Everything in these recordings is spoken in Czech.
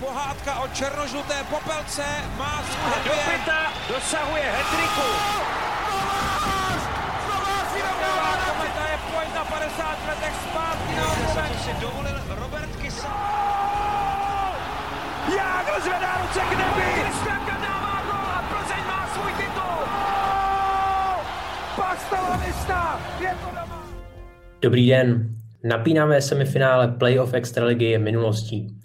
pohádka o černožluté popelce má svůj happy end. dosahuje hetriku. Kometa je pojď na 50 letech zpátky na si dovolil Robert Kysa. Jágr zvedá ruce k nebi. Kristianka dává gol a Plzeň má svůj titul. Pastalanista, je to doma. Dobrý den. Napínavé semifinále playoff Extraligy je minulostí.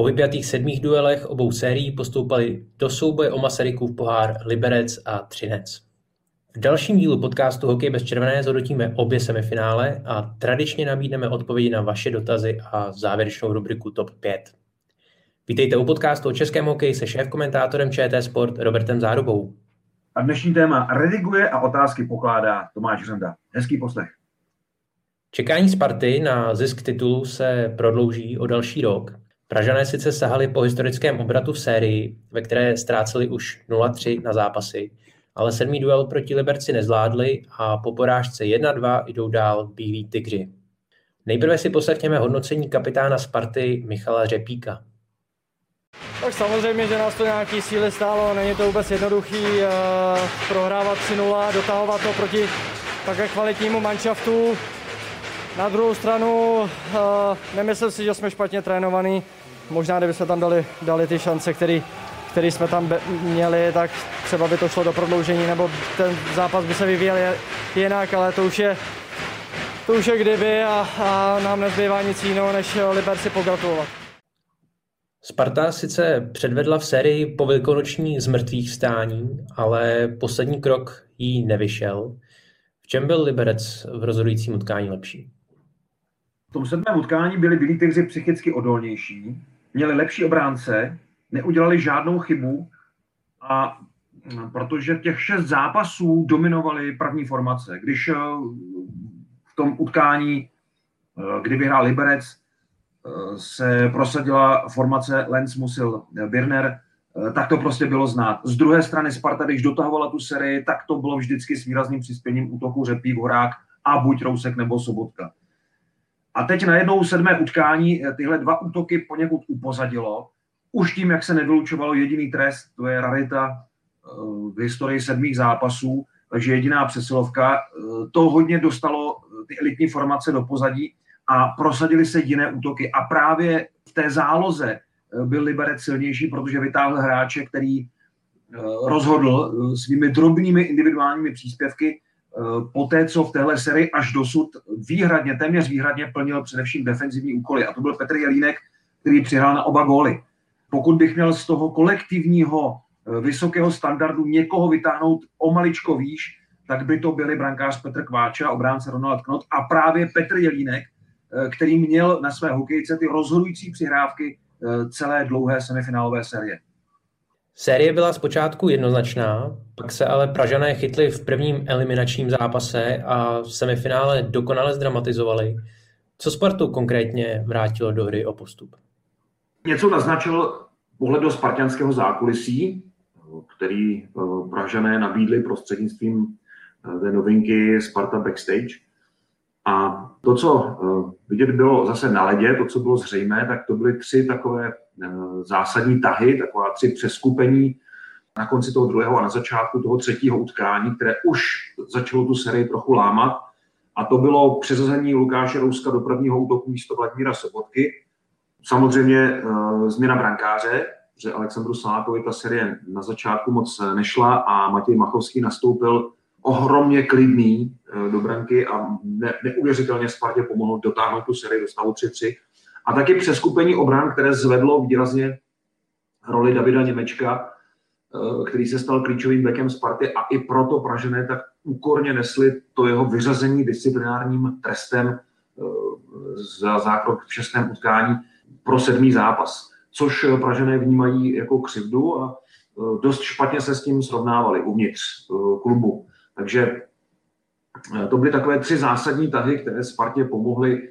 Po vypjatých sedmých duelech obou sérií postoupali do souboje o Masarykův pohár Liberec a Třinec. V dalším dílu podcastu Hokej bez červené zhodnotíme obě semifinále a tradičně nabídneme odpovědi na vaše dotazy a závěrečnou rubriku TOP 5. Vítejte u podcastu o českém hokeji se šéf-komentátorem ČT Sport Robertem Zárubou. A dnešní téma rediguje a otázky pokládá Tomáš Řenda. Hezký poslech. Čekání Sparty na zisk titulu se prodlouží o další rok. Pražané sice sahali po historickém obratu v sérii, ve které ztráceli už 0-3 na zápasy, ale sedmý duel proti Liberci nezvládli a po porážce 1-2 jdou dál Bílí tygři. Nejprve si poslechněme hodnocení kapitána Sparty Michala Řepíka. Tak samozřejmě, že nás to nějaký síly stálo, není to vůbec jednoduchý uh, prohrávat 3-0, dotahovat to proti také kvalitnímu manšaftu. Na druhou stranu uh, nemyslím si, že jsme špatně trénovaní. Možná, kdyby jsme tam dali, dali ty šance, které který jsme tam měli, tak třeba by to šlo do prodloužení, nebo ten zápas by se vyvíjel jinak, ale to už je, to už je kdyby a, a nám nezbývá nic jiného, než Liberci pogratulovat. Sparta sice předvedla v sérii po velikonoční zmrtvých stání, ale poslední krok jí nevyšel. V čem byl Liberec v rozhodujícím utkání lepší? V tom sedmém utkání byli Bílí tygři psychicky odolnější, měli lepší obránce, neudělali žádnou chybu a protože těch šest zápasů dominovaly první formace. Když eh, v tom utkání, eh, kdy vyhrál Liberec, eh, se prosadila formace Lenz Musil Birner, tak to prostě bylo znát. Z druhé strany Sparta, když dotahovala tu sérii, tak to bylo vždycky s výrazným přispěním útoku Řepík, Horák a buď Rousek nebo Sobotka. A teď najednou sedmé utkání tyhle dva útoky poněkud upozadilo už tím, jak se nevylučovalo jediný trest, to je rarita eh, v historii sedmých zápasů, takže jediná přesilovka. Eh, to hodně dostalo eh, ty elitní formace do pozadí a prosadili se jiné útoky. A právě v té záloze byl Liberec silnější, protože vytáhl hráče, který rozhodl svými drobnými individuálními příspěvky po té, co v téhle sérii až dosud výhradně, téměř výhradně plnil především defenzivní úkoly. A to byl Petr Jelínek, který přihrál na oba góly pokud bych měl z toho kolektivního eh, vysokého standardu někoho vytáhnout o maličko výš, tak by to byli brankář Petr Kváča, obránce Ronald Knot a právě Petr Jelínek, eh, který měl na své hokejce ty rozhodující přihrávky eh, celé dlouhé semifinálové série. Série byla zpočátku jednoznačná, pak se ale Pražané chytli v prvním eliminačním zápase a v semifinále dokonale zdramatizovali. Co Spartu konkrétně vrátilo do hry o postup? Něco naznačil pohled do spartianského zákulisí, který eh, Pražané nabídli prostřednictvím eh, té novinky Sparta Backstage. A to, co eh, vidět bylo zase na ledě, to, co bylo zřejmé, tak to byly tři takové zásadní tahy, taková tři přeskupení na konci toho druhého a na začátku toho třetího utkání, které už začalo tu sérii trochu lámat. A to bylo přeřazení Lukáše Rouska do prvního útoku místo Vladimíra Sobotky, Samozřejmě uh, změna brankáře, že Alexandru Salákovi ta série na začátku moc nešla a Matěj Machovský nastoupil ohromně klidný uh, do branky a ne, neuvěřitelně Spartě pomohl dotáhnout tu sérii do stavu 3-3. A taky přeskupení obran, které zvedlo výrazně roli Davida Němečka, uh, který se stal klíčovým bekem Sparty a i proto Pražené tak úkorně nesli to jeho vyřazení disciplinárním trestem za zákrok v šestém utkání pro sedmý zápas, což eh, Pražené vnímají jako křivdu a eh, dost špatně se s tím srovnávali uvnitř eh, klubu. Takže to byly takové tři zásadní tahy, které Spartě pomohly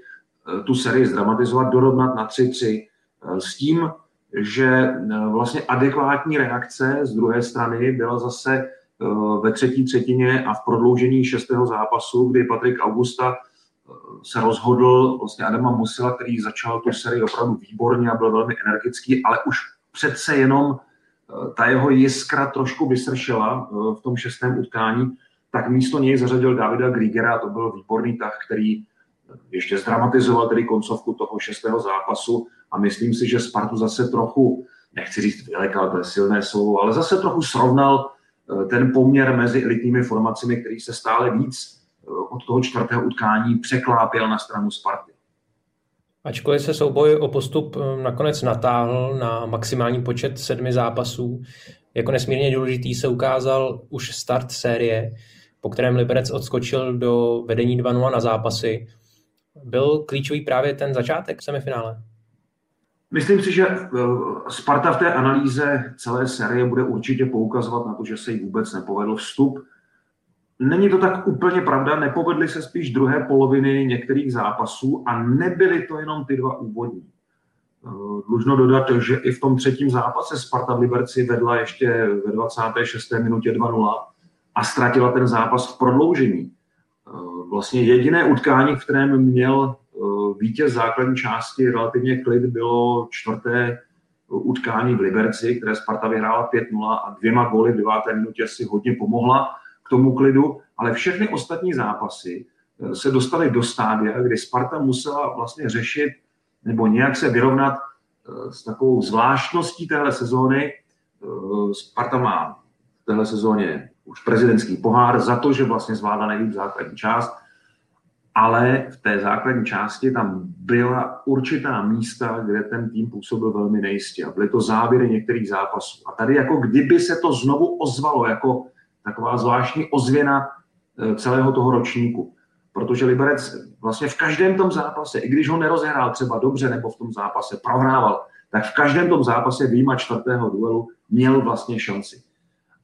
tu sérii zdramatizovat, dorovnat na 3-3 s tím, že vlastně adekvátní reakce z druhé strany byla zase ve třetí třetině a v prodloužení šestého zápasu, kdy Patrik Augusta se rozhodl vlastně Adama Musila, který začal tu sérii opravdu výborně a byl velmi energický, ale už přece jenom ta jeho jiskra trošku vysršela v tom šestém utkání, tak místo něj zařadil Davida a to byl výborný tah, který ještě zdramatizoval tedy koncovku toho šestého zápasu a myslím si, že Spartu zase trochu, nechci říct vylekal, to je silné slovo, ale zase trochu srovnal eh, ten poměr mezi elitními formacemi, který se stále víc eh, od toho čtvrtého utkání překlápěl na stranu Sparty. Ačkoliv se souboj o postup eh, nakonec natáhl na maximální počet sedmi zápasů, jako nesmírně důležitý se ukázal už start série, po kterém Liberec odskočil do vedení 2-0 na zápasy byl klíčový právě ten začátek semifinále? Myslím si, že eh, Sparta v té analýze celé série bude určitě poukazovat na to, že se jí vůbec nepovedl vstup. Není to tak úplně pravda, nepovedly se spíš druhé poloviny některých zápasů a nebyly to jenom ty dva úvodní. Eh, dlužno dodat, že i v tom třetím zápase Sparta v Liberci vedla ještě ve 26. minutě 2-0 a ztratila ten zápas v prodloužení vlastně jediné utkání, v kterém měl eh, vítěz základní části relativně klid, bylo čtvrté utkání v Liberci, které Sparta vyhrála 5-0 a dvěma góly v deváté minutě si hodně pomohla k tomu klidu, ale všechny ostatní zápasy eh, se dostaly do stádia, kdy Sparta musela vlastně řešit nebo nějak se vyrovnat s takovou zvláštností téhle sezóny. Sparta má v téhle sezóně už prezidentský pohár za to, že vlastně zvládla nejvíc základní část, ale v té základní části tam byla určitá místa, kde ten tým působil velmi nejistě a byly to závěry některých zápasů. A tady jako kdyby se to znovu ozvalo jako taková zvláštní ozvěna e, celého toho ročníku. Protože Liberec vlastně v každém tom zápase, i když ho nerozhrál třeba dobře nebo v tom zápase prohrával, tak v každém tom zápase výjima čtvrtého duelu měl vlastně šanci.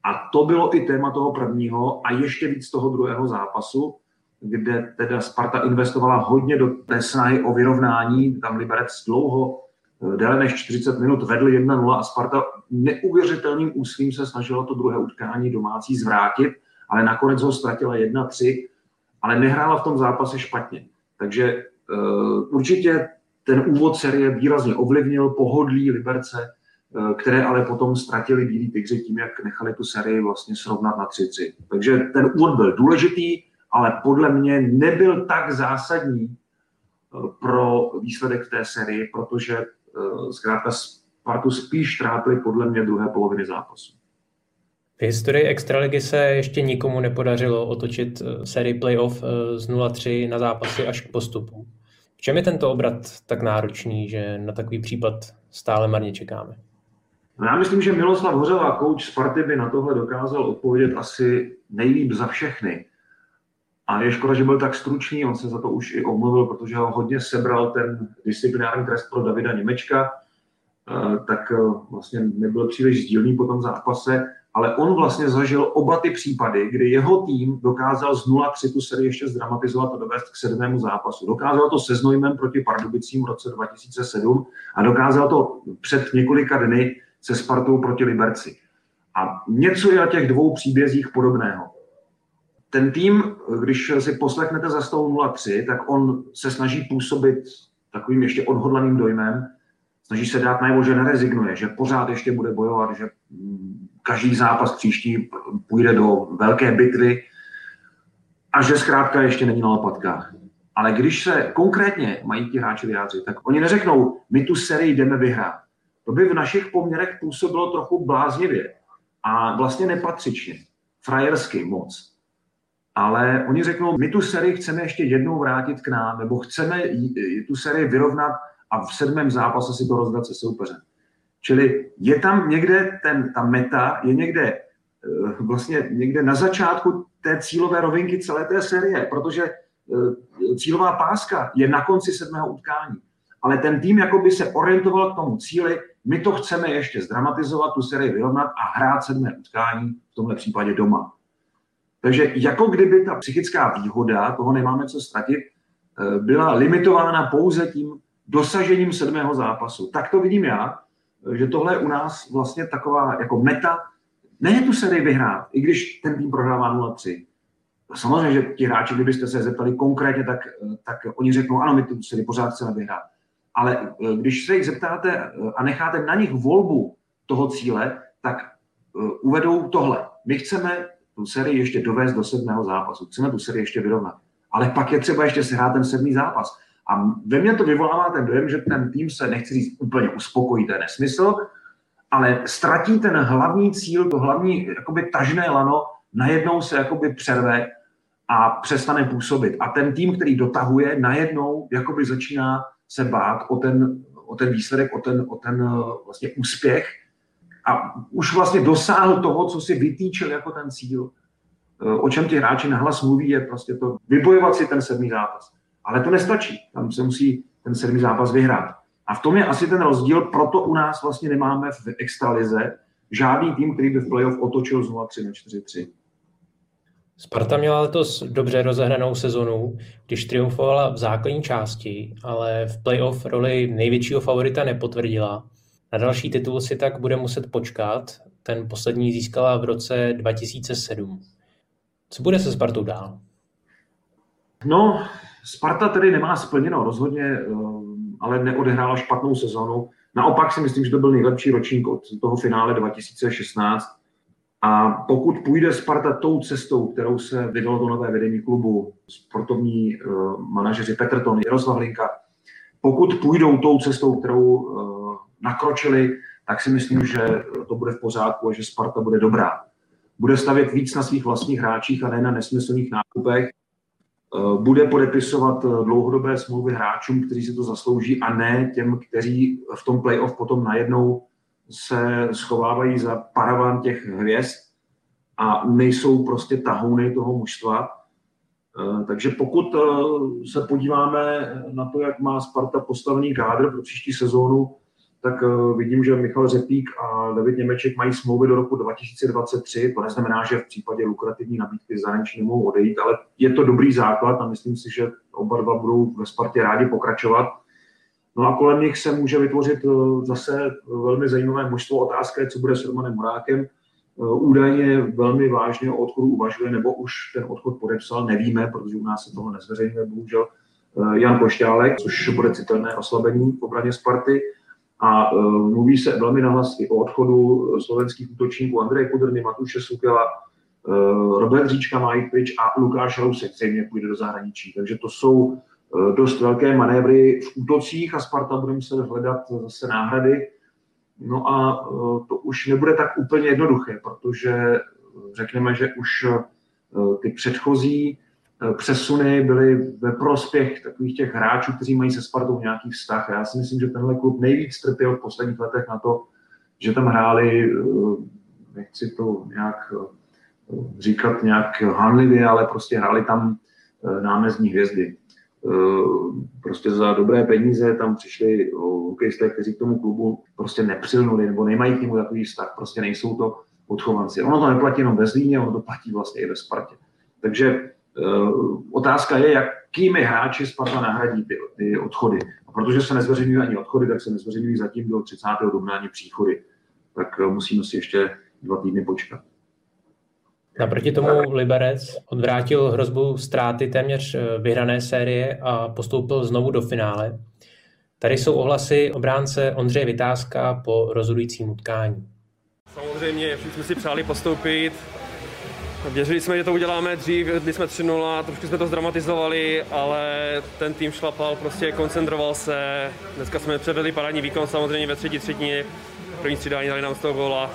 A to bylo i téma toho prvního a ještě víc toho druhého zápasu, kde teda Sparta investovala hodně do té snahy o vyrovnání. Tam Liberec dlouho, eh, déle než 40 minut vedl 1-0 a Sparta neuvěřitelným úsilím se snažila to druhé utkání domácí zvrátit, ale nakonec ho ztratila 1-3, ale nehrála v tom zápase špatně. Takže uh, určitě ten úvod série výrazně ovlivnil pohodlí Liberce, Eh, které ale potom ztratili Bílí tygři tím, jak nechali tu sérii vlastně srovnat na 3-3. Takže ten úvod byl důležitý, ale podle mě nebyl tak zásadní eh, pro výsledek v té sérii, protože eh, zkrátka Spartu spíš trápili podle mě druhé poloviny zápasu. V historii Extraligy se ještě nikomu nepodařilo otočit sérii playoff z 0-3 na zápasy až k postupu. V čem je tento obrat tak náročný, že na takový případ stále marně čekáme? No já myslím, že Miloslav Hořela, kouč Sparty, by na tohle dokázal odpovědět asi nejlíp za všechny. A je škoda, že byl tak stručný, on se za to už i omluvil, protože ho hodně sebral ten disciplinární trest pro Davida Němečka, eh, tak eh, vlastně nebyl příliš sdílný po tom zápase, ale on vlastně zažil oba ty případy, kdy jeho tým dokázal z 0-3 tu sérii ještě zdramatizovat a dovést k sedmému zápasu. Dokázal to se Znojmem proti Pardubicím v roce 2007 a dokázal to před několika dny se Spartou proti Liberci. A něco je na těch dvou příbězích podobného. Ten tým, když si poslechnete za stolu 0-3, tak on se snaží působit takovým ještě odhodlaným dojmem, snaží se dát najevo, že nerezignuje, že pořád ještě bude bojovat, že mm, každý zápas příští půjde do velké bitvy a že zkrátka ještě není na lopatkách. Ale když se konkrétně mají ti hráči vyjádřit, tak oni neřeknou, my tu sérii jdeme vyhrát. To by v našich poměrech působilo trochu bláznivě a vlastně nepatřičně, frajersky moc. Ale oni řeknou, my tu sérii chceme ještě jednou vrátit k nám, nebo chceme tu sérii vyrovnat a v sedmém zápase si to rozdat se soupeřem. Čili je tam někde ten, ta meta, je někde eh, vlastně někde na začátku té cílové rovinky celé té série, protože eh, cílová páska je na konci sedmého utkání. Ale ten tým jako by se orientoval k tomu cíli, my to chceme ještě zdramatizovat, tu sérii vyrovnat a hrát sedmé utkání, v tomhle případě doma. Takže jako kdyby ta psychická výhoda, toho nemáme co ztratit, eh, byla limitována pouze tím dosažením sedmého zápasu. Tak to vidím já, že tohle je u nás vlastně taková jako meta, ne tu sérii vyhrát, i když ten tým prohrává 0-3, samozřejmě, že ti hráči, kdybyste se zeptali konkrétně, tak, tak oni řeknou, ano, my tu sérii pořád chceme vyhrát. Ale když se jich zeptáte a necháte na nich volbu toho cíle, tak uvedou tohle. My chceme tu sérii ještě dovést do sedmého zápasu, chceme tu sérii ještě vyrovnat. Ale pak je třeba ještě sehrát ten sedmý zápas. A ve mně to vyvolává ten dojem, že ten tým se, nechci říct, úplně uspokojí, to je nesmysl, ale ztratí ten hlavní cíl, to hlavní jakoby tažné lano, najednou se jakoby přerve a přestane působit. A ten tým, který dotahuje, najednou jakoby začíná se bát o ten, o ten výsledek, o ten, o ten vlastně úspěch a už vlastně dosáhl toho, co si vytýčil jako ten cíl. O čem ti hráči nahlas mluví, je prostě to vybojovat si ten sedmý zápas. Ale to nestačí. Tam se musí ten sedmý zápas vyhrát. A v tom je asi ten rozdíl, proto u nás vlastně nemáme v extralize žádný tým, který by v playoff otočil z 0-3 na 4-3. Sparta měla letos dobře rozehranou sezonu, když triumfovala v základní části, ale v playoff roli největšího favorita nepotvrdila. Na další titul si tak bude muset počkat. Ten poslední získala v roce 2007. Co bude se Spartou dál? No, Sparta tedy nemá splněno rozhodně, eh, ale neodehrála špatnou sezonu. Naopak si myslím, že to byl nejlepší ročník od toho finále 2016. A pokud půjde Sparta tou cestou, kterou se vydalo do nové vedení klubu, sportovní uh, manažeři Petr Ton, Jaroslav Linka, pokud půjdou tou cestou, kterou uh, nakročili, tak si myslím, že to bude v pořádku a že Sparta bude dobrá. Bude stavět víc na svých vlastních hráčích a ne na nesmyslných nákupech. Eh, bude podepisovat eh, dlouhodobé smlouvy hráčům, kteří si to zaslouží a ne těm, kteří v tom playoff potom najednou se schovávají za paravan těch hvězd a nejsou prostě tahouny toho mužstva. Eh, takže pokud se podíváme na to, jak má Sparta postavený kádr pro příští sezónu, tak eh, vidím, že Michal Řepík a David Němeček mají smlouvy do roku 2023. To neznamená, že v případě lukrativní nabídky zahraniční nemohou odejít, ale je to dobrý základ a myslím si, že oba dva budou ve Spartě rádi pokračovat. No a kolem nich se může vytvořit eh, zase velmi zajímavé množstvo. Otázka je, co bude s Romanem Morákem. Eh, údajně velmi vážně o odchodu uvažuje, nebo už ten odchod podepsal, nevíme, protože u nás se toho nezveřejňuje, bohužel, Jan Košťálek, což bude citelné oslabení v obraně Sparty. A mluví se velmi nahlas i o odchodu slovenských útočníků Andreje Kudrny, Matuše Sukela, Robert Říčka má pryč a Lukáš Rousek zřejmě půjde do zahraničí. Takže to jsou dost velké manévry v útocích a Sparta bude muset hledat zase náhrady. No a uh, to už nebude tak úplně jednoduché, protože řekneme, že už ty předchozí Eh, přesuny byly ve prospěch takových těch hráčů, kteří mají se Spartou nějaký vztah. Já si myslím, že tenhle klub nejvíc trpěl v posledních letech na to, že tam hráli, eh, nechci to nějak eh, říkat nějak hanlivě, ale prostě hráli tam námezní hvězdy. Prostě za dobré peníze tam přišli hokejisté, kteří k tomu klubu prostě nepřilnuli nebo nemají k němu takový vztah, prostě nejsou to odchovanci. Ono to neplatí jenom ve Zlíně, ono to platí vlastně i ve Spartě. Takže Eh, otázka je, jakými hráči Sparta nahradí ty, ty odchody. A protože se nezveřejňují ani odchody, tak se nezveřejňují zatím do 30. dubna ani příchody. Tak eh, musíme si ještě dva týdny počkat. Naproti tomu Liberec odvrátil hrozbu ztráty téměř eh, vyhrané série a postoupil znovu do finále. Tady jsou ohlasy obránce Ondřeje Vytázka po rozhodujícím utkání. Samozřejmě všichni jsme si přáli postoupit, Věřili jsme, že to uděláme dřív, vedli jsme 3-0, trošku jsme to zdramatizovali, ale ten tým šlapal, prostě koncentroval se. Dneska jsme předvedli parádní výkon samozřejmě ve třetí třetině, první střídání dali nám z toho góla,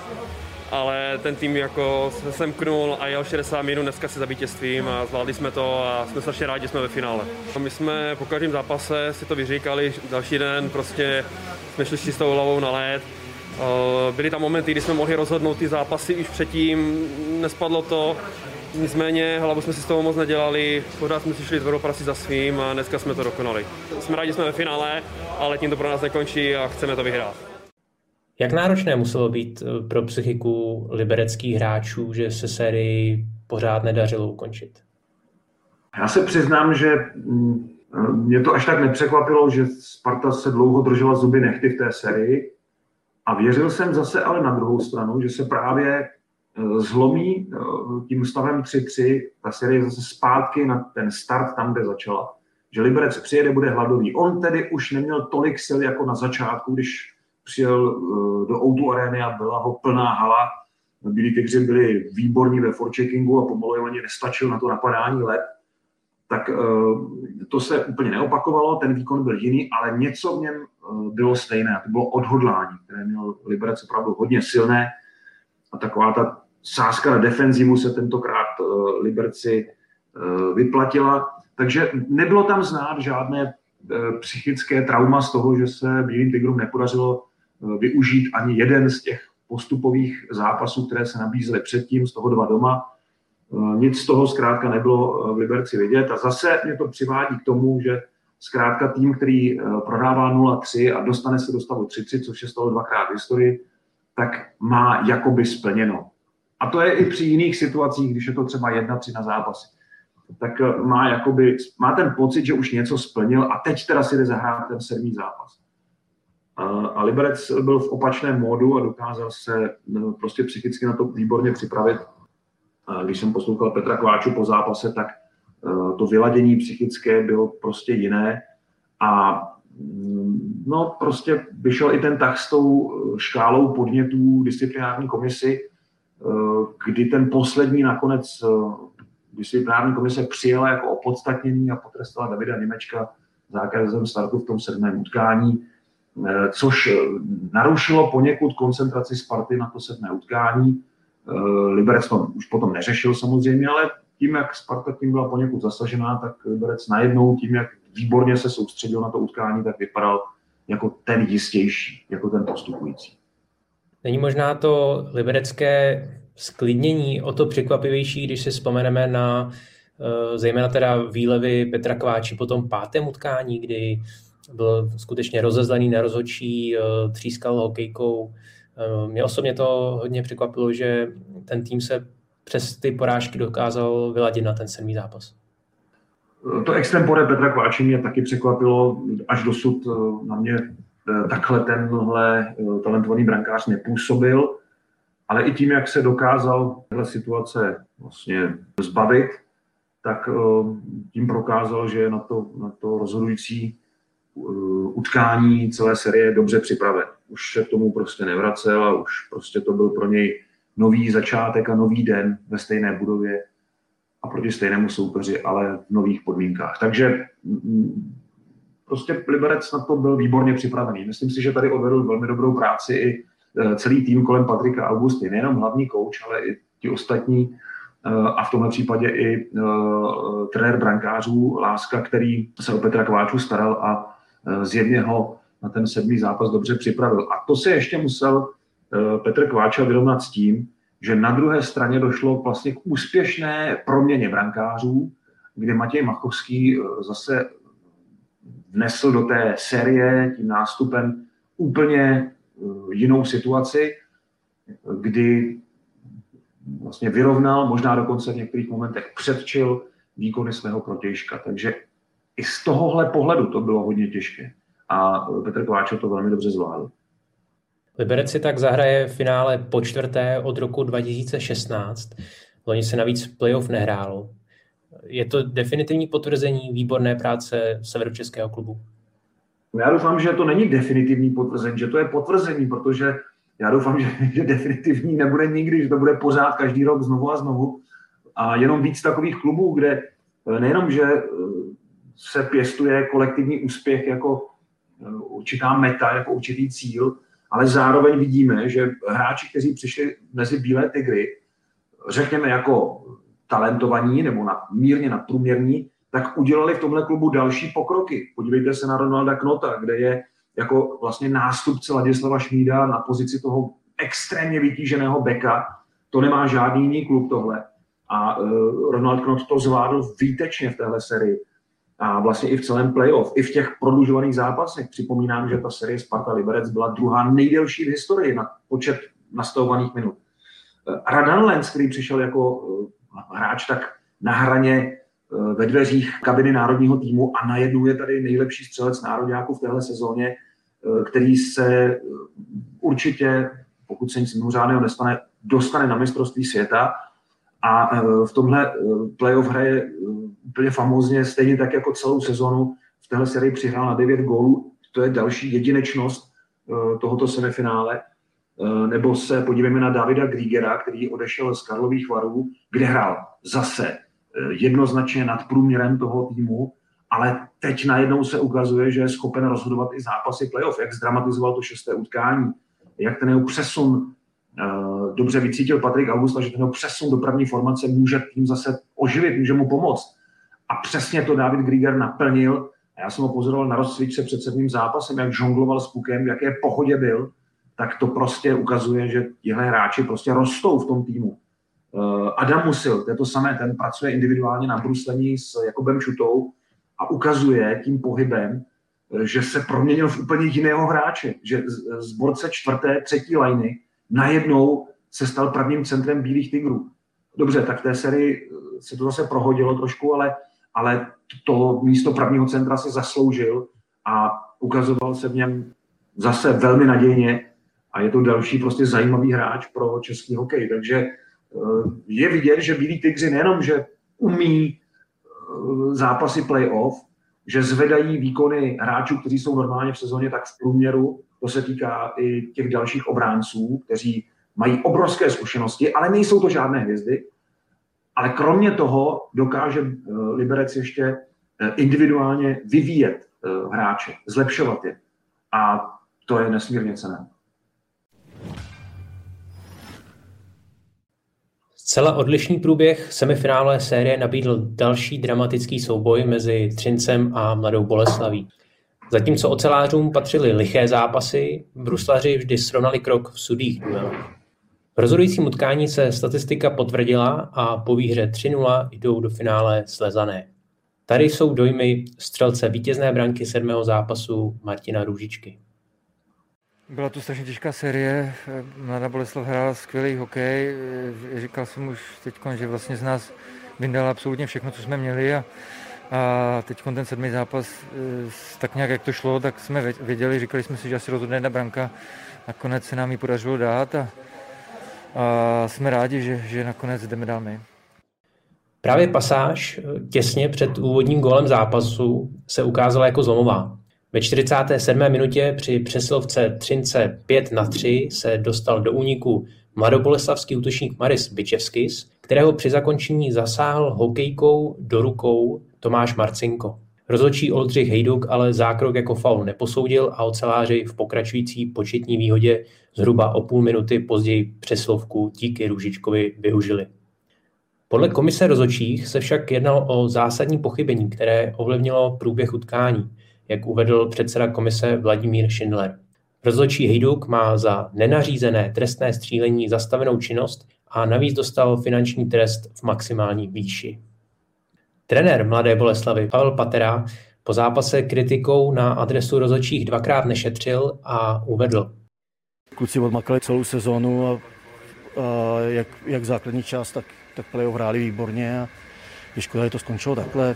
ale ten tým jako se semknul a jel 60 minut dneska se za vítězstvím a zvládli jsme to a jsme strašně rádi, že jsme ve finále. My jsme po každém zápase si to vyříkali, další den prostě jsme šli s čistou hlavou na led, Eh, byly tam momenty, kdy jsme mohli rozhodnout ty zápasy už předtím, nespadlo to, nicméně hlavu jsme si z toho moc nedělali, pořád jsme si šli tvrdoprasy za svým a dneska jsme to dokonali. Jsme rádi, že jsme ve finále, ale tím to pro nás nekončí a chceme to vyhrát. Jak náročné muselo být eh, pro psychiku libereckých hráčů, že se sérii pořád nedařilo ukončit? Já se přiznám, že mm, mě to až tak nepřekvapilo, že Sparta se dlouho držela zuby nechty v té sérii. A věřil jsem zase ale na druhou stranu, že se právě zlomí tím stavem 3-3 ta série zase zpátky na ten start tam, kde začala. Že Liberec přijede, bude hladový. On tedy už neměl tolik sil jako na začátku, když přijel do Outu Areny a byla ho plná hala. Bílí tygři byli výborní ve forecheckingu a pomalu jim ani nestačil na to napadání let tak eh, to se úplně neopakovalo, ten výkon byl jiný, ale něco v něm eh, bylo stejné. To bylo odhodlání, které měl Liberec opravdu hodně silné a taková ta sázka na defenzivu se tentokrát eh, Liberci vyplatila. Takže nebylo tam znát žádné psychické trauma z toho, že se Bílým Tigrům nepodařilo využít ani jeden z těch postupových zápasů, které se nabízely předtím, z toho dva doma. Eh, nic z toho zkrátka nebylo eh, v Liberci vidět a zase mě to přivádí k tomu, že zkrátka tým, který eh, prodává 0-3 a dostane se do stavu 3-3, což je stalo dvakrát v historii, tak má jakoby splněno. A to je i při jiných situacích, když je to třeba 1-3 na zápasy. Tak má, jakoby, má ten pocit, že už něco splnil a teď teda si jde zahrát ten sedmý zápas. A Liberec byl v opačném módu a dokázal se prostě psychicky na to výborně připravit. Když jsem poslouchal Petra Kváču po zápase, tak eh, to vyladění psychické bylo prostě jiné. A mm, no prostě vyšel i ten tak s tou eh, škálou podnětů disciplinární komisi, eh, kdy ten poslední nakonec disciplinární komise přijela jako opodstatnění a potrestala Davida Němečka zákazem startu v tom sedmém utkání, což narušilo poněkud koncentraci Sparty na to sedmé utkání Eh, Liberec to už potom neřešil samozřejmě, ale tím, jak Sparta tím byla poněkud zasažená, tak Liberec najednou tím, jak výborně se soustředil na to utkání, tak vypadal jako ten jistější, jako ten postupující. Není možná to liberecké sklidnění o to překvapivější, když si vzpomeneme na eh, zejména teda výlevy Petra Kváči po tom pátém utkání, kdy byl skutečně rozezlený na rozhodčí, eh, třískal hokejkou, Eh, mě osobně to hodně překvapilo, že ten tým se přes ty porážky dokázal vyladit na ten sedmý zápas. To extempore Petra Kváči mě taky překvapilo. Až dosud eh, na mě takhle tenhle talentovaný brankář nepůsobil, ale i tím, jak se dokázal téhle situace vlastně zbavit, tak tím prokázal, že je na to, na to rozhodující utkání celé série dobře připraven už se k tomu prostě nevracel a už prostě to byl pro něj nový začátek a nový den ve stejné budově a proti stejnému soupeři, ale v nových podmínkách. Takže mm, prostě Liberec na to byl výborně připravený. Myslím si, že tady odvedl velmi dobrou práci i e, celý tým kolem Patrika Augusty. Nejenom hlavní kouč, ale i ti ostatní e, a v tomhle případě i trenér brankářů Láska, který se o Petra Kváču staral a zjevně ho na ten sedmý zápas dobře připravil. A to se ještě musel eh, Petr Kváča vyrovnat s tím, že na druhé straně došlo vlastně k úspěšné proměně brankářů, kdy Matěj Machovský eh, zase vnesl do té série tím nástupem úplně eh, jinou situaci, kdy vlastně vyrovnal, možná dokonce v některých momentech předčil výkony svého protějška. Takže i z tohohle pohledu to bylo hodně těžké a Petr Kováčov to velmi dobře zvládl. Liberec si tak zahraje v finále po čtvrté od roku 2016. Loni se navíc playoff nehrálo. Je to definitivní potvrzení výborné práce severočeského klubu? Já doufám, že to není definitivní potvrzení, že to je potvrzení, protože já doufám, že, že definitivní nebude nikdy, že to bude pořád každý rok znovu a znovu. A jenom víc takových klubů, kde nejenom, že se pěstuje kolektivní úspěch jako určitá meta, jako určitý cíl, ale zároveň vidíme, že hráči, kteří přišli mezi Bílé tygry, řekněme jako talentovaní nebo na, mírně nadprůměrní, tak udělali v tomhle klubu další pokroky. Podívejte se na Ronalda Knota, kde je jako vlastně nástupce Ladislava Šmída na pozici toho extrémně vytíženého beka. To nemá žádný jiný klub tohle. A uh, Ronald Knot to zvládl výtečně v téhle sérii a vlastně i v celém playoff, i v těch prodlužovaných zápasech. Připomínám, že ta série Sparta Liberec byla druhá nejdelší v historii na počet nastavovaných minut. Radan Lenz, který přišel jako eh, hráč tak na hraně eh, ve dveřích kabiny národního týmu a najednou je tady nejlepší střelec národňáků v téhle sezóně, eh, který se určitě, pokud se nic mimořádného nestane, dostane na mistrovství světa a v tomhle playoff hraje úplně famózně, stejně tak jako celou sezonu v téhle sérii přihrál na 9 gólů. To je další jedinečnost tohoto semifinále. Nebo se podívejme na Davida Griegera, který odešel z Karlových varů, kde hrál zase jednoznačně nad průměrem toho týmu, ale teď najednou se ukazuje, že je schopen rozhodovat i zápasy playoff, jak zdramatizoval to šesté utkání, jak ten jeho přesun dobře vycítil Patrik Augusta, že ten přesun do první formace může tým zase oživit, může mu pomoct. A přesně to David Grieger naplnil. Já jsem ho pozoroval na rozcvičce před sedmým zápasem, jak žongloval s pukem, v jaké pohodě byl, tak to prostě ukazuje, že tihle hráči prostě rostou v tom týmu. Uh, Adam Musil, to je to samé, ten pracuje individuálně na bruslení s Jakubem Čutou, a ukazuje tím pohybem, že se proměnil v úplně jiného hráče, že z borce čtvrté, třetí liny najednou se stal prvním centrem Bílých tigrů. Dobře, tak v té sérii se to zase prohodilo trošku, ale, ale to místo prvního centra se zasloužil a ukazoval se v něm zase velmi nadějně a je to další prostě zajímavý hráč pro český hokej. Takže eh, je vidět, že Bílí tygři nejenom, že umí zápasy playoff, že zvedají výkony hráčů, kteří jsou normálně v sezóně, tak v průměru, to se týká i těch dalších obránců, kteří mají obrovské zkušenosti, ale nejsou to žádné hvězdy. Ale kromě toho dokáže eh, Liberec ještě eh, individuálně vyvíjet eh, hráče, zlepšovat je. A to je nesmírně cené. Zcela odlišný průběh semifinále série nabídl další dramatický souboj mezi Třincem a Mladou Boleslaví. Zatímco ocelářům patřily liché zápasy, bruslaři vždy srovnali krok v sudých duelech. V rozhodujícím utkání se statistika potvrdila a po výhře 3-0 jdou do finále slezané. Tady jsou dojmy střelce vítězné branky sedmého zápasu Martina Růžičky. Byla to strašně těžká série. Mladá Boleslav hrála skvělý hokej. Říkal jsem už teď, že vlastně z nás vyndala absolutně všechno, co jsme měli a, a teď ten sedmý zápas, eh, tak nějak jak to šlo, tak jsme věděli, říkali jsme si, že asi rozhodne jedna branka. Nakonec se nám ji podařilo dát a, a jsme rádi, že, že nakonec jdeme dál my. Právě pasáž těsně před úvodním gólem zápasu se ukázala jako zlomová. Ve 47. minutě při přesilovce Třince 5 na 3 se dostal do úniku mladoboleslavský útočník Maris Bičevskis, kterého při zakončení zasáhl hokejkou do rukou Tomáš Marcinko. Rozhodčí Oldřich Hejduk ale zákrok jako faul neposoudil a oceláři v pokračující početní výhodě zhruba o půl minuty později přeslovku díky Růžičkovi využili. Podle komise rozhodčích se však jednalo o zásadní pochybení, které ovlivnilo průběh utkání – jak uvedl předseda komise Vladimír Schindler. Rozhodčí Hejduk má za nenařízené trestné střílení zastavenou činnost a navíc dostal finanční trest v maximální výši. Trenér Mladé Boleslavy Pavel Patera po zápase kritikou na adresu rozhodčích dvakrát nešetřil a uvedl. Kluci odmakali celou sezónu a, a jak, jak základní část, tak, tak playoff hráli výborně a je škoda, že to skončilo takhle.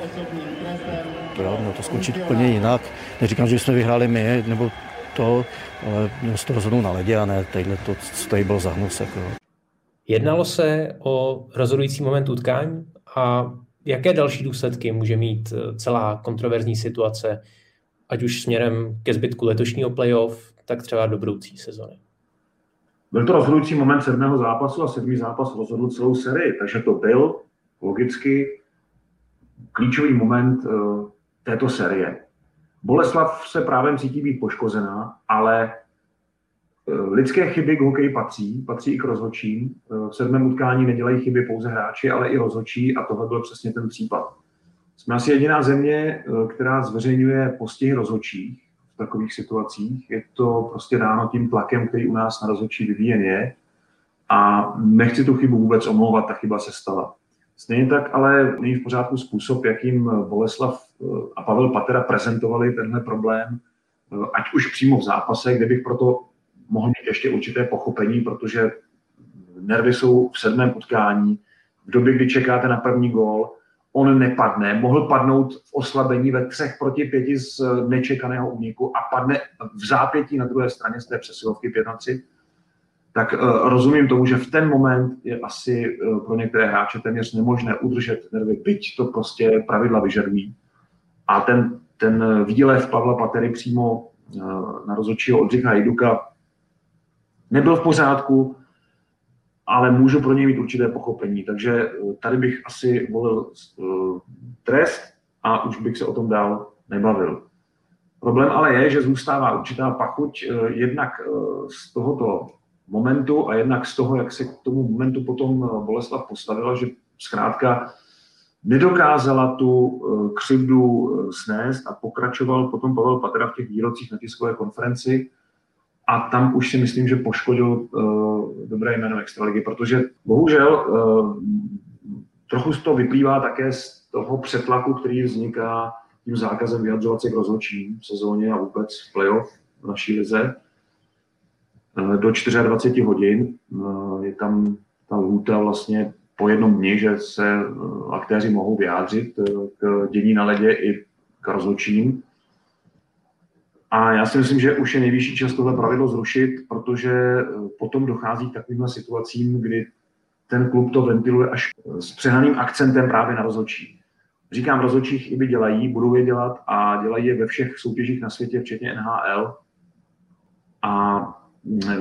To jo, mělo to skončit úplně jinak. Neříkám, že jsme vyhráli my, nebo to, ale mělo se to rozhodnout na ledě a ne tadyhle to, co tady byl za hnus. Jako. Jednalo se o rozhodující moment utkání a jaké další důsledky může mít eh, celá kontroverzní situace, ať už směrem ke zbytku letošního playoff, tak třeba do budoucí sezony? Byl to rozhodující moment sedmého zápasu a sedmý zápas rozhodl celou sérii, takže to byl logicky klíčový moment eh, této série. Boleslav se právě cítí být poškozená, ale lidské chyby k hokeji patří, patří i k rozhodčím. Eh, v sedmém utkání nedělají chyby pouze hráči, ale i rozhodčí a tohle byl přesně ten případ. Jsme asi jediná země, která zveřejňuje postihy rozhodčích v takových situacích. Je to prostě dáno tím tlakem, který u nás na rozhodčí vyvíjen je. A nechci tu chybu vůbec omlouvat, ta chyba se stala. Stejně tak ale není v pořádku způsob, jakým Boleslav eh, a Pavel Patera prezentovali tenhle problém, eh, ať už přímo v zápase, kde bych proto mohl mít ještě určité pochopení, protože nervy jsou v sedmém utkání, v době, kdy čekáte na první gól, on nepadne, mohl padnout v oslabení ve třech proti pěti z nečekaného úniku a padne v zápětí na druhé straně z té přesilovky 5 na 3 tak uh, rozumím tomu, že v ten moment je asi uh, pro některé hráče téměř nemožné udržet nervy, byť to prostě pravidla vyžadují. A ten, ten výlev Pavla Patery přímo uh, na rozhodčího Oldřicha Hejduka nebyl v pořádku, ale můžu pro něj mít určité pochopení. Takže tady bych asi volil uh, trest a už bych se o tom dál nebavil. Problém ale je, že zůstává určitá pachuť jednak z tohoto momentu a jednak z toho, jak se k tomu momentu potom eh, Boleslav postavila, že zkrátka nedokázala tu eh, křivdu eh, snést a pokračoval potom Pavel Patera v těch výrocích na tiskové konferenci a tam už si myslím, že poškodil uh, dobré jméno Extraligy, protože bohužel uh, trochu z toho vyplývá také z toho přetlaku, který vzniká tím zákazem vyjadřovat se k rozhodčím v sezóně a vůbec v playoff v naší lize Eh, do 24 hodin. Eh, je tam ta lhůta vlastně po jednom dni, že se aktéři mohou vyjádřit k dění na ledě i k rozhodčím. A já si myslím, že už je nejvyšší čas tohle pravidlo zrušit, protože potom dochází k takovým situacím, kdy ten klub to ventiluje až s přehaným akcentem právě na rozhodčí. Říkám, rozhodčí chyby dělají, budou je dělat a dělají je ve všech soutěžích na světě, včetně NHL. A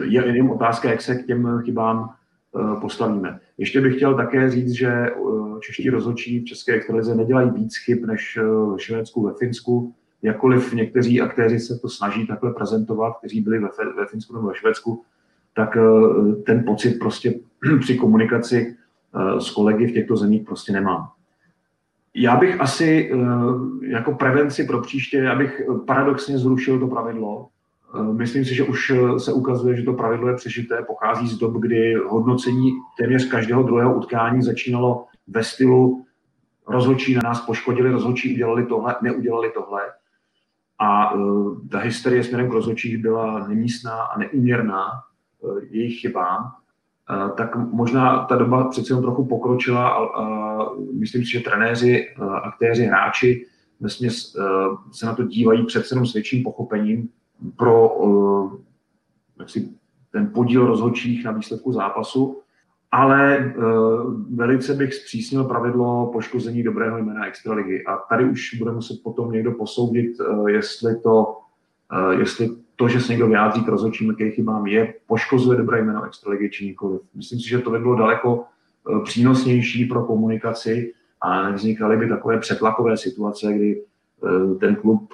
je jenom otázka, jak se k těm chybám eh, postavíme. Ještě bych chtěl také říct, že eh, čeští rozhodčí v České extralize nedělají víc chyb než eh, ve Švédsku, ve Finsku, jakkoliv někteří aktéři se to snaží takhle prezentovat, kteří byli ve, ve Finsku nebo ve Švédsku, tak ten pocit prostě při komunikaci s kolegy v těchto zemích prostě nemám. Já bych asi jako prevenci pro příště, já bych paradoxně zrušil to pravidlo, Eh, myslím si, že už eh, se ukazuje, že to pravidlo je přežité, pochází z dob, kdy hodnocení téměř každého druhého utkání začínalo ve stylu rozhodčí na nás poškodili, rozhodčí udělali tohle, neudělali tohle. A uh, ta hysterie směrem k rozhodčích byla nemístná a neúměrná uh, jejich chybám. Uh, tak možná ta doba přece jen trochu pokročila a, myslím si, že trenéři, aktéři, hráči uh, se na to dívají přece jenom s větším pochopením, pro ten podíl rozhodčích na výsledku zápasu, ale uh, velice bych zpřísnil pravidlo poškození dobrého jména Extraligy. A tady už bude muset potom někdo posoudit, uh, jestli to, uh, jestli to, že se někdo vyjádří k rozhodčím, jaký chybám je, poškozuje dobré jméno Extraligy či nikoliv. Myslím si, že to by bylo daleko přínosnější pro komunikaci a nevznikaly by takové přetlakové situace, kdy ten klub,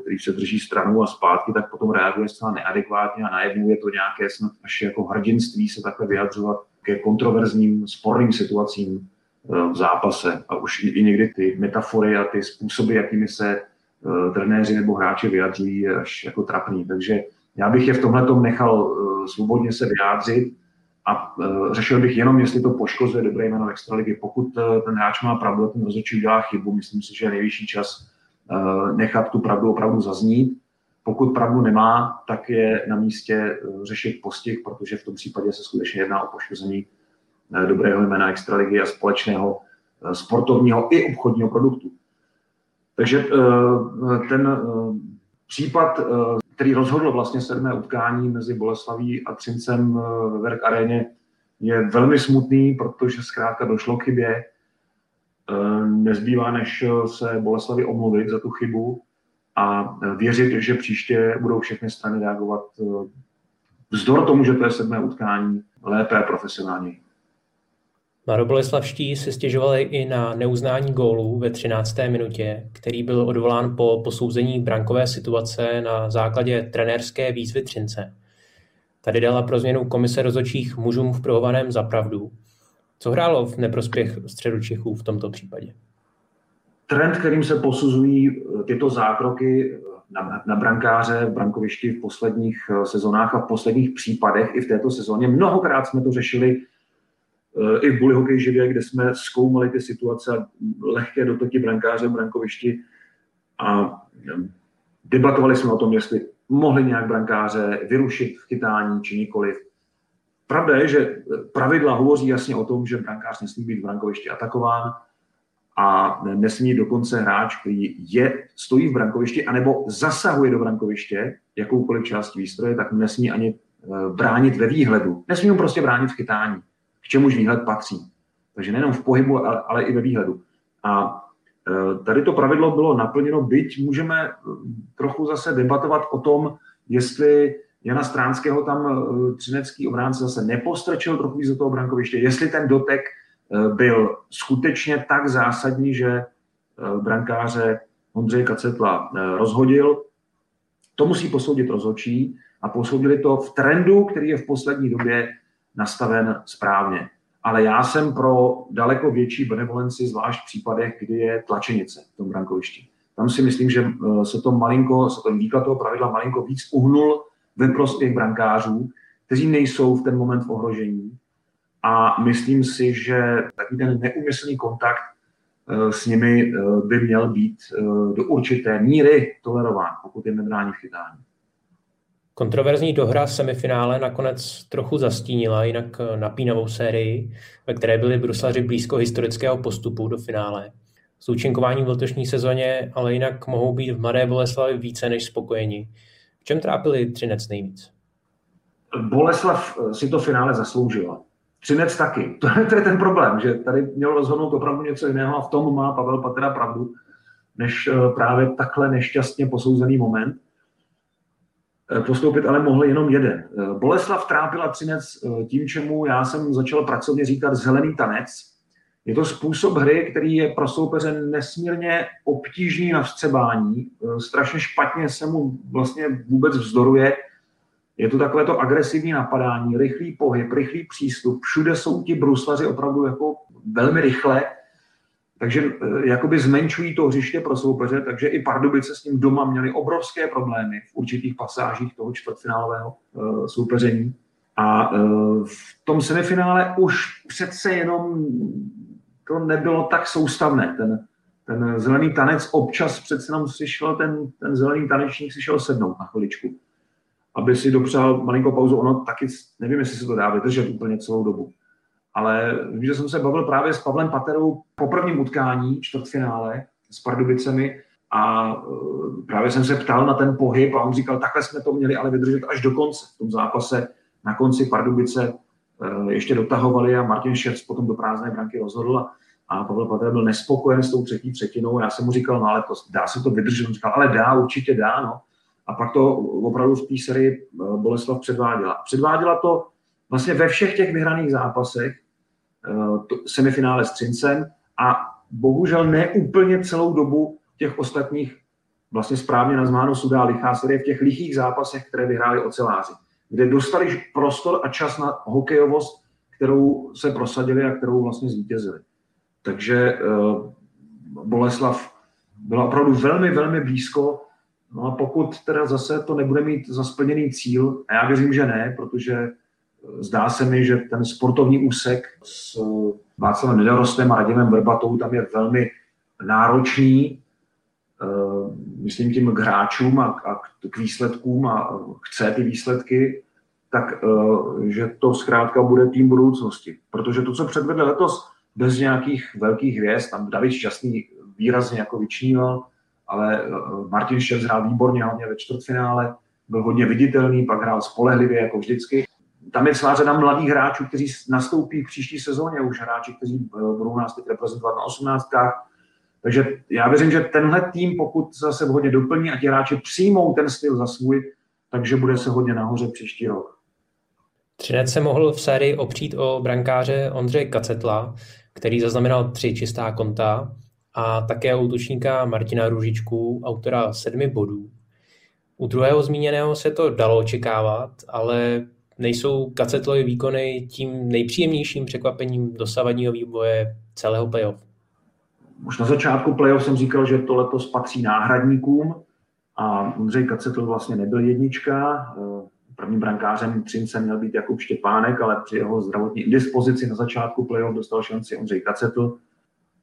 který se drží stranou a zpátky, tak potom reaguje zcela neadekvátně a najednou je to nějaké snad až jako hrdinství se takhle vyjadřovat ke kontroverzním, sporným situacím eh, v zápase. A už i někdy ty metafory a ty způsoby, jakými se trenéři nebo hráči vyjadřují, je až jako trapný. Takže já bych je v tomhle nechal svobodně se vyjádřit a řešil bych jenom, jestli to poškozuje dobré jméno extraligy. Pokud ten hráč má pravdu ten rozhodčí udělá chybu, myslím si, že je nejvyšší čas Eh, nechat tu pravdu opravdu zaznít. Pokud pravdu nemá, tak je na místě eh, řešit postih, protože v tom případě se skutečně jedná o poškození eh, dobrého jména extraligy a společného sportovního i obchodního produktu. Takže ten případ, který rozhodl vlastně sedmé utkání mezi Boleslaví a Třincem ve Verk aréně, je velmi smutný, protože zkrátka došlo k chybě. Eh, nezbývá, než eh, se Boleslavi omluvit za tu chybu a eh, věřit, že příště budou všechny strany reagovat vzdor tomu, že to je sedmé utkání, lépe a profesionálně. Mladoboleslavští se stěžovali i na neuznání gólů ve 13. minutě, který byl odvolán po posouzení brankové situace na základě trenérské výzvy Třince. Tady dala pro změnu komise rozhodčích mužům v prohovaném zapravdu co hrálo v neprospěch středu Čechů v tomto případě? Trend, kterým se posuzují eh, tyto zákroky eh, na, na brankáře v brankovišti v posledních eh, sezónách a v posledních případech i v této sezóně. Mnohokrát jsme to řešili i v Bully Hokej živě, kde jsme zkoumali ty situace, lehké dotoky brankáře v brankovišti a debatovali jsme o tom, jestli mohli nějak brankáře vyrušit v chytání či nikoliv. Pravda je, že pravidla hovoří jasně o tom, že brankář nesmí být v brankovišti atakován a nesmí dokonce hráč, který je, stojí v brankovišti anebo zasahuje do brankoviště jakoukoliv část výstroje, tak nesmí ani eh, bránit ve výhledu. Nesmí mu prostě bránit v chytání, k čemuž výhled patří. Takže nejenom v pohybu, ale, ale i ve výhledu. A e, tady to pravidlo bylo naplněno, byť můžeme trochu zase debatovat o tom, jestli Jana Stránského tam třinecký obránce zase nepostrčil trochu do toho brankoviště, jestli ten dotek byl skutečně tak zásadní, že brankáře Ondřej Kacetla rozhodil. To musí posoudit rozhodčí a posoudili to v trendu, který je v poslední době nastaven správně. Ale já jsem pro daleko větší benevolenci, zvlášť v případech, kdy je tlačenice v tom brankovišti. Tam si myslím, že eh, se to malinko, se to výklad toho pravidla malinko víc uhnul ve prospěch brankářů, kteří nejsou v ten moment v ohrožení. A myslím si, že takový ten neumyslný kontakt eh, s nimi eh, by měl být do určité míry tolerován, pokud je nebrání v chytání. Kontroverzní dohra v semifinále nakonec trochu zastínila jinak napínavou sérii, ve které byli bruslaři blízko historického postupu do finále. S účinkováním v letošní sezóně ale jinak mohou být v Mladé Boleslavi více než spokojeni. V čem trápili Třinec nejvíc? Boleslav si to finále zasloužila. Třinec taky. To, to je ten problém, že tady měl rozhodnout opravdu něco jiného a v tom má Pavel Patera pravdu, než eh, právě takhle nešťastně posouzený moment. Eh, postoupit ale mohl jenom jeden. Eh, Boleslav trápila Třinec tím, čemu já jsem začal pracovně říkat zelený tanec. Je to způsob hry, který je pro soupeře nesmírně obtížný na vstřebání. Strašně špatně se mu vlastně vůbec vzdoruje. Je to takové to agresivní napadání, rychlý pohyb, rychlý přístup. Všude jsou ti bruslaři opravdu jako velmi rychle takže eh, jakoby zmenšují to hřiště pro soupeře, takže i Pardubice s tím doma měli obrovské problémy v určitých pasážích toho čtvrtfinálového uh, soupeření. A uh, v tom semifinále už přece jenom to nebylo tak soustavné. Ten, ten zelený tanec občas přece jenom si šel, ten, ten zelený tanečník si šel sednout na chviličku, aby si dopřál malinkou pauzu. Ono taky, nevím, jestli se to dá vydržet úplně celou dobu ale vím, že jsem se bavil právě s Pavlem Paterou po prvním utkání, čtvrtfinále s Pardubicemi a uh, právě jsem se ptal na ten pohyb a on říkal, takhle jsme to měli ale vydržet až do konce. V tom zápase na konci Pardubice uh, ještě dotahovali a Martin Šerc potom do prázdné branky rozhodl a, a Pavel Pater byl nespokojen s tou třetí třetinou. Já jsem mu říkal, no ale to, dá se to vydržet. On říkal, ale dá, určitě dá, no. A pak to opravdu v té sérii uh, Boleslav předváděla. Předváděla to vlastně ve všech těch vyhraných zápasech eh, semifinále s Třincem a bohužel ne úplně celou dobu těch ostatních vlastně správně nazváno sudá lichá série v těch lichých zápasech, které vyhráli oceláři, kde dostali prostor a čas na hokejovost, kterou se prosadili a kterou vlastně zvítězili. Takže uh, Boleslav byla opravdu velmi, velmi blízko. No a pokud teda zase to nebude mít za splněný cíl, a já věřím, že ne, protože zdá se mi, že ten sportovní úsek s Václavem Nedorostem a Radimem Vrbatou tam je velmi náročný, eh, myslím tím k hráčům a, k výsledkům a chce ty výsledky, tak že to zkrátka bude tým budoucnosti. Protože to, co předvedl letos bez nějakých velkých hvězd, tam David Šťastný výrazně jako vyčníval, ale eh, Martin Ševz hrál výborně, hlavně ve čtvrtfinále, byl hodně viditelný, pak hrál spolehlivě, jako vždycky tam je celá řada mladých hráčů, kteří nastoupí v příští sezóně, už hráči, kteří eh, budou nás teď reprezentovat na osmnáctkách. Takže já věřím, že tenhle tým, pokud se hodně doplní a ti hráči přijmou ten styl za svůj, takže bude se hodně nahoře příští rok. Třinec se mohl v sérii opřít o brankáře Ondřeje Kacetla, který zaznamenal tři čistá konta a také útočníka Martina Růžičku, autora sedmi bodů. U druhého zmíněného se to dalo očekávat, ale nejsou Kacetlovy výkony tím nejpříjemnějším překvapením dosavadního vývoje celého playoff? Už na začátku playoff jsem říkal, že to letos patří náhradníkům a Ondřej Kacetl vlastně nebyl jednička. Prvním brankářem Třince měl být Jakub Štěpánek, ale při jeho zdravotní indispozici na začátku playoff dostal šanci Ondřej Kacetl.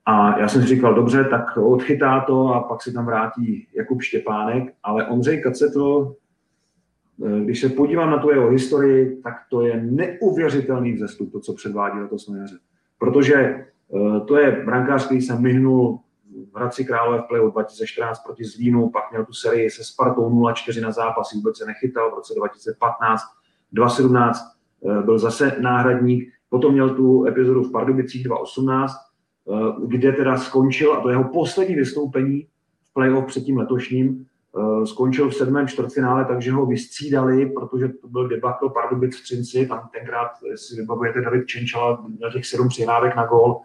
A já jsem si říkal, dobře, tak odchytá to a pak se tam vrátí Jakub Štěpánek, ale Ondřej Kacetl Eh, když se podívám na tu jeho historii, tak to je neuvěřitelný vzestup, to, co předvádí letos na jaře. Protože eh, to je brankář, který se myhnul v Hradci Králové v playoff 2014 proti Zlínu, pak měl tu sérii se Spartou 0-4 na zápas, vůbec se nechytal v roce 2015, 2017 byl zase náhradník, potom měl tu epizodu v Pardubicích 2018, kde teda skončil, a to jeho poslední vystoupení v playoff před tím letošním, skončil v sedmém čtvrtfinále, takže ho vystřídali, protože to byl debakl Pardubic v Třinci, tam tenkrát, si vybavujete, David Čenčala měl těch sedm přihrávek na gol,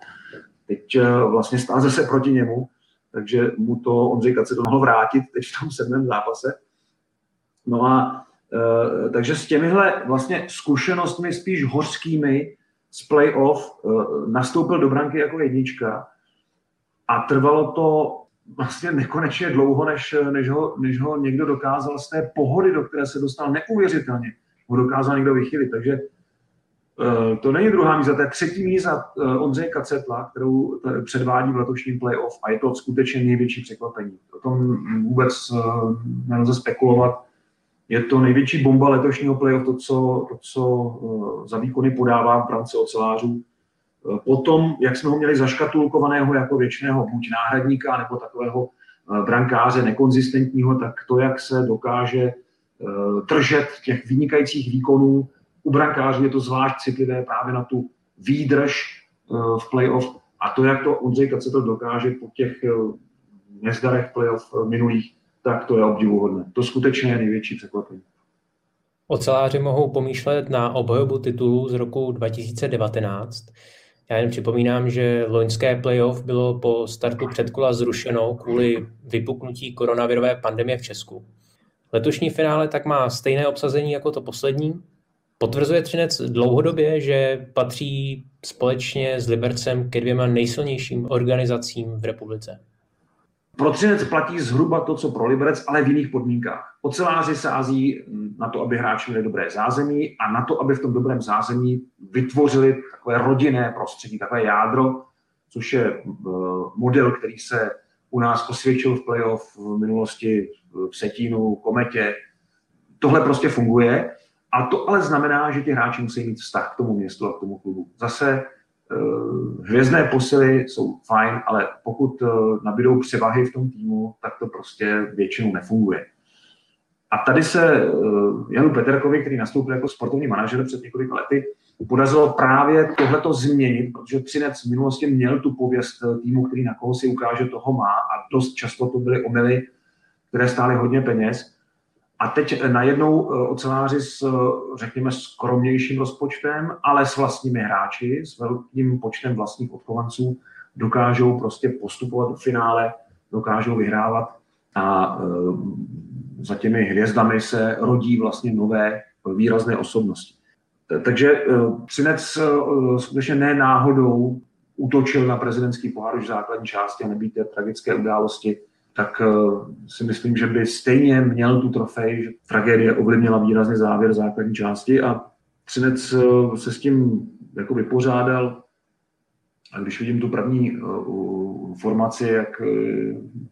teď vlastně stál zase proti němu, takže mu to Ondřej Kace to mohl vrátit teď v tom sedmém zápase. No a takže s těmihle vlastně zkušenostmi spíš hořkými z playoff e, nastoupil do branky jako jednička a trvalo to vlastně nekonečně dlouho, než, než, ho, než ho někdo dokázal z té pohody, do které se dostal neuvěřitelně, ho dokázal někdo vychylit. Takže Eh, to není druhá míza, to je třetí míza eh, Ondřeje Kacetla, kterou předvádí v letošním playoff a je to skutečně největší překvapení. O tom vůbec eh, nelze spekulovat. Je to největší bomba letošního playoff, to, co, to, co za výkony podává v brance ocelářů. Potom, jak jsme ho měli zaškatulkovaného jako věčného buď náhradníka, nebo takového brankáře nekonzistentního, tak to, jak se dokáže držet těch vynikajících výkonů, u brankářů je to zvlášť citlivé právě na tu výdrž eh, v playoff a to, jak to Ondřej Kacetel dokáže po těch eh, nezdarech playoff eh, minulých, tak to je obdivuhodné. To skutečně je největší překvapení. Oceláři mohou pomýšlet na obhajobu titulu z roku 2019. Já jen připomínám, že loňské playoff bylo po startu předkola zrušeno kvůli vypuknutí koronavirové pandemie v Česku. Letošní finále tak má stejné obsazení jako to poslední, Potvrzuje Třinec dlouhodobě, že patří společně s Libercem ke dvěma nejsilnějším organizacím v republice. Pro Třinec platí zhruba to, co pro Liberec, ale v jiných podmínkách. Oceláři sází na to, aby hráči měli dobré zázemí a na to, aby v tom dobrém zázemí vytvořili takové rodinné prostředí, takové jádro, což je eh, model, který se u nás osvědčil v playoff v minulosti v Setínu, Kometě. Tohle prostě funguje a to ale znamená, že ti hráči musí mít vztah k tomu městu a k tomu klubu. Zase hvězdné posily jsou fajn, ale pokud uh, nabídou převahy v tom týmu, tak to prostě většinou nefunguje. A tady se uh, Janu Peterkovi, který nastoupil jako sportovní manažer před několika lety, podařilo právě tohleto změnit, protože Třinec v minulosti měl tu pověst týmu, který na koho si ukáže, toho má a dost často to byly omily, které stály hodně peněz. A teď najednou eh, oceláři s, eh, řekněme, skromnějším rozpočtem, ale s vlastními hráči, s velkým počtem vlastních odchovanců, dokážou prostě postupovat do finále, dokážou vyhrávat a e, za těmi hvězdami se rodí vlastně nové výrazné osobnosti. Takže Třinec skutečně ne náhodou útočil na prezidentský pohár už v základní části a nebýt té tragické události tak eh, si myslím, že by stejně měl tu trofej, že tragédie ovlivnila výrazně závěr základní části a Třinec eh, se s tím jako vypořádal. A když vidím tu první uh, formaci, jak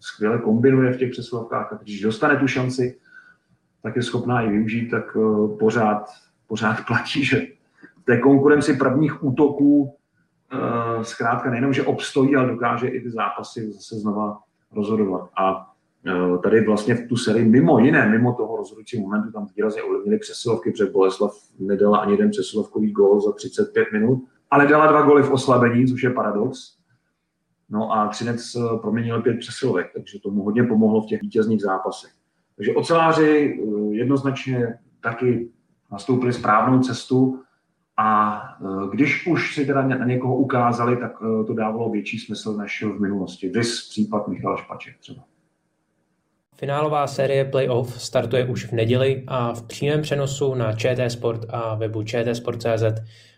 skvěle kombinuje v těch přesilovkách, a když dostane tu šanci, tak je schopná ji využít, tak pořád, pořád platí, že v té konkurenci prvních útoků zkrátka nejenom, že obstojí, ale dokáže i ty zápasy zase znova rozhodovat. A e, tady vlastně v tu sérii mimo jiné, mimo toho rozhodujícího momentu, tam výrazně ovlivnili přesilovky, protože Boleslav nedala ani jeden přesilovkový gól za 35 minut, ale dala dva góly v oslabení, což je paradox. No a Třinec e, proměnil pět přesilovek, takže tomu hodně pomohlo v těch vítězných zápasech. Takže oceláři e, jednoznačně taky nastoupili správnou cestu a e, když už si teda na někoho ukázali, tak e, to dávalo větší smysl než v minulosti. Vys případ Michal Špaček třeba. Finálová série playoff startuje už v neděli a v přímém přenosu na ČT Sport a webu čtsport.cz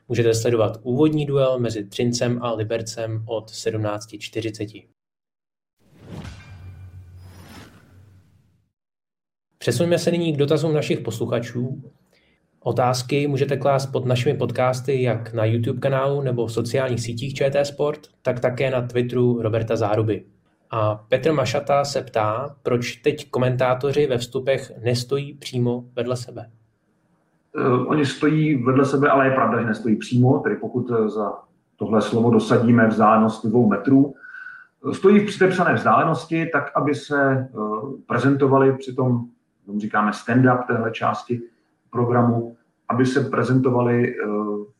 můžete sledovat úvodní duel mezi Trincem a Libercem od 17.40. Přesuňme se nyní k dotazům našich posluchačů. Otázky můžete klást pod našimi podcasty jak na YouTube kanálu nebo v sociálních sítích ČT Sport, tak také na Twitteru Roberta Záruby. A Petr Mašata se ptá, proč teď komentátoři ve vstupech nestojí přímo vedle sebe. Uh, oni stojí vedle sebe, ale je pravda, že nestojí přímo, tedy pokud eh, za tohle slovo dosadíme vzdálenost dvou metrů. Eh, stojí v přitepsané vzdálenosti, tak aby se prezentovali při tom, říkáme stand-up téhle části programu, aby se prezentovali